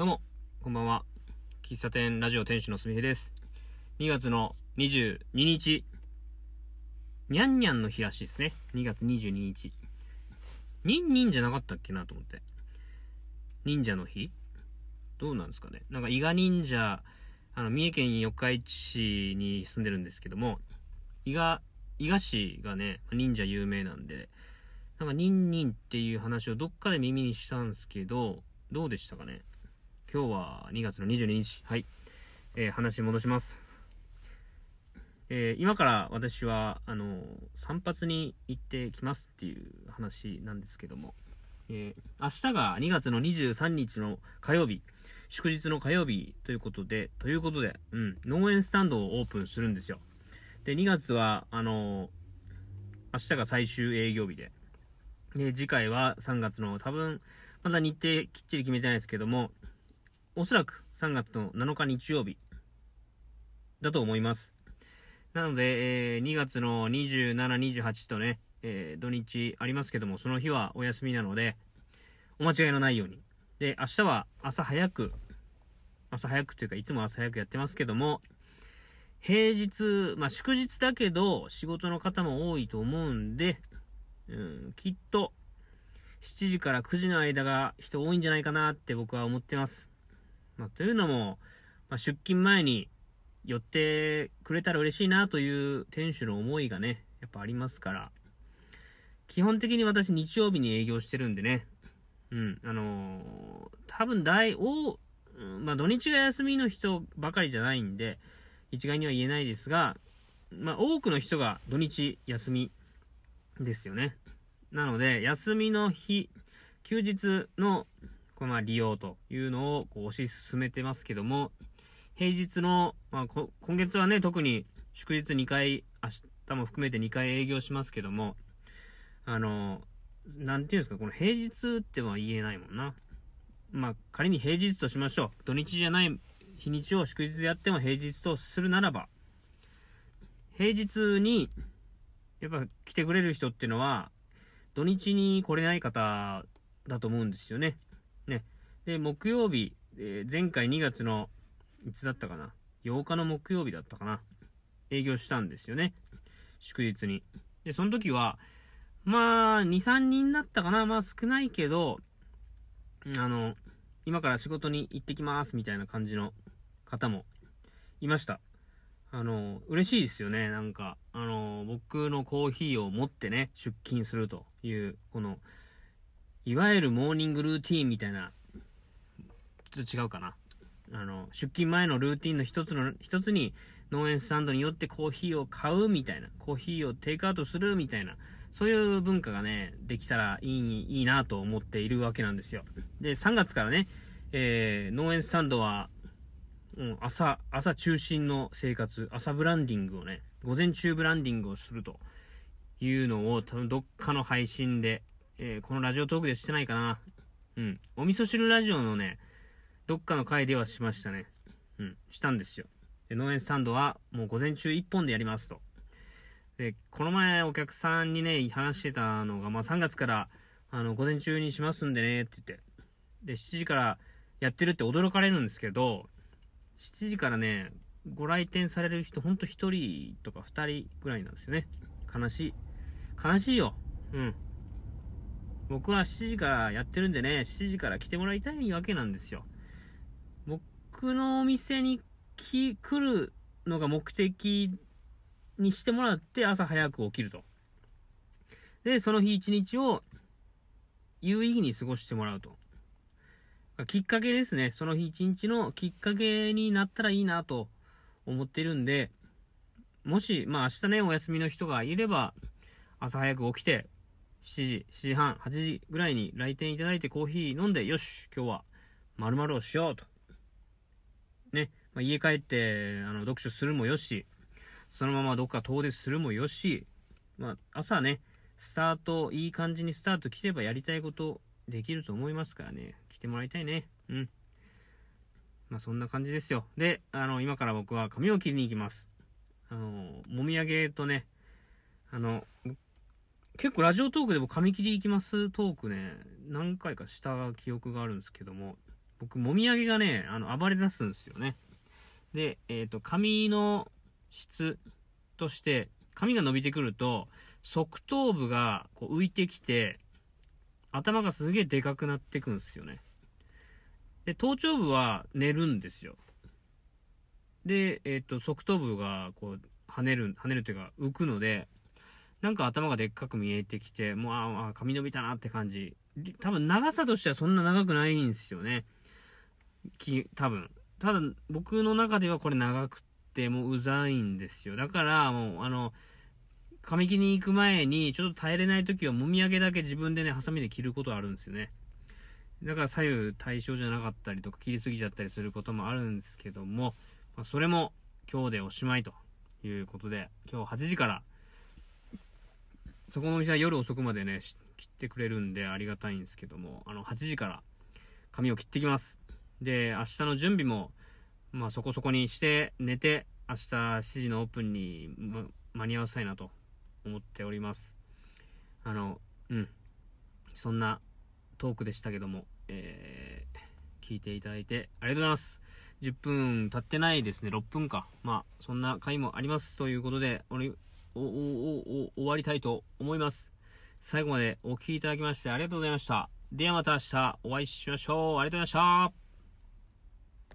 どうも、こんばんは。喫茶店ラジオ店主のすみへです。2月の22日、にゃんにゃんの日らしいですね。2月22日。にんにんじゃなかったっけなと思って。忍者の日？どうなんですかね。なんか伊賀忍者、あの、三重県四日市市に住んでるんですけども、伊賀、伊賀市がね、忍者有名なんで、なんかニンニンっていう話をどっかで耳にしたんですけど、どうでしたかね今日は2月の22日。はい。えー、話戻します。えー、今から私は、あの散髪に行ってきますっていう話なんですけども、えー、明日が2月の23日の火曜日、祝日の火曜日ということで、ということで、うん、農園スタンドをオープンするんですよ。で、2月は、あの明日が最終営業日で、で、次回は3月の多分、まだ日程きっちり決めてないですけども、おそらく3月の7日日曜日だと思います。なので、えー、2月の27、28とね、えー、土日ありますけども、その日はお休みなので、お間違いのないように。で、明日は朝早く、朝早くというか、いつも朝早くやってますけども、平日、まあ祝日だけど、仕事の方も多いと思うんで、うん、きっと、7時から9時の間が人多いんじゃないかなって僕は思ってます。まあ、というのも、まあ、出勤前に寄ってくれたら嬉しいなという店主の思いがね、やっぱありますから、基本的に私日曜日に営業してるんでね、うん、あのー、多分大、おまあ、土日が休みの人ばかりじゃないんで、一概には言えないですが、まあ、多くの人が土日休みですよね。なので、休みの日、休日のこの利用というのをこう推し進めてますけども、平日の、まあ、今月はね、特に祝日2回、明日も含めて2回営業しますけども、あの、なんていうんですか、この平日っては言えないもんな。まあ、仮に平日としましょう。土日じゃない日にちを祝日でやっても平日とするならば、平日に、やっぱ来てくれる人っていうのは、土日に来れない方だと思うんですよね。ね。で、木曜日、えー、前回2月の、いつだったかな ?8 日の木曜日だったかな？営業したんですよね。祝日に。で、その時は、まあ、2、3人だったかな？まあ少ないけど、あの、今から仕事に行ってきますみたいな感じの方もいました。あの、嬉しいですよね。なんか、あの、僕のコーヒーを持ってね、出勤するという、この、いわゆるモーニングルーティンみたいな、ちょっと違うかな。あの、出勤前のルーティンの一つの、一つに、農園スタンドによってコーヒーを買うみたいな、コーヒーをテイクアウトするみたいな、そういう文化がね、できたらいい、いいなと思っているわけなんですよ。で、3月からね、えー、農園スタンドは、うん、朝、朝中心の生活、朝ブランディングをね、午前中ブランディングをするというのを多分どっかの配信でえー、このラジオトークでしてないかな。うん。お味噌汁ラジオのね、どっかの回ではしましたね。うん。したんですよ。で、農園スタンドはもう午前中1本でやりますと。で、この前お客さんにね、話してたのが、まあ3月から、あの、午前中にしますんでね、って言って。で、7時からやってるって驚かれるんですけど、7時からね、ご来店される人、ほんと1人とか2人ぐらいなんですよね。悲しい。悲しいよ。うん。僕は7時からやってるんでね、7時から来てもらいたいわけなんですよ。僕のお店に来るのが目的にしてもらって朝早く起きると。で、その日一日を有意義に過ごしてもらうと。きっかけですね。その日一日のきっかけになったらいいなと思ってるんで、もし、まあ明日ね、お休みの人がいれば、朝早く起きて、7時、7時半、8時ぐらいに来店いただいてコーヒー飲んで、よし、今日は〇〇をしようと。ね、まあ、家帰って、あの、読書するもよし、そのままどっか遠出するもよし、まあ、朝ね、スタート、いい感じにスタート切ればやりたいことできると思いますからね、来てもらいたいね。うん。まあ、そんな感じですよ。で、あの、今から僕は髪を切りに行きます。あの、もみあげとね、あの、結構ラジオトークでも髪切り行きますトークね、何回かした記憶があるんですけども、僕、もみあげがね、あの、暴れ出すんですよね。で、えっ、と、髪の質として、髪が伸びてくると、側頭部がこう浮いてきて、頭がすげえでかくなってくんですよね。で、頭頂部は寝るんですよ。で、えっ、と、側頭部がこう、跳ねる、跳ねるというか浮くので、なんか頭がでっかく見えてきて、もう、ああ、髪伸びたなって感じ。多分長さとしてはそんな長くないんですよね。き、多分。ただ、僕の中ではこれ長くてもううざいんですよ。だから、もう、あの、髪切りに行く前に、ちょっと耐えれない時は、もみあげだけ自分でね、ハサミで切ることあるんですよね。だから左右対称じゃなかったりとか、切りすぎちゃったりすることもあるんですけども、まあ、それも今日でおしまいということで、今日8時から、そこのお店は夜遅くまでね、切ってくれるんでありがたいんですけども、あの、8時から髪を切ってきます。で、明日の準備も、まあそこそこにして寝て、明日7時のオープンに、ま、間に合わせたいなと思っております。あの、うん。そんなトークでしたけども、えー、聞いていただいてありがとうございます。10分経ってないですね、6分か。まあ、そんな回もありますということで、終わりたいと思います。最後までお聴きいただきましてありがとうございました。ではまた明日お会いしましょう。ありがとうございました。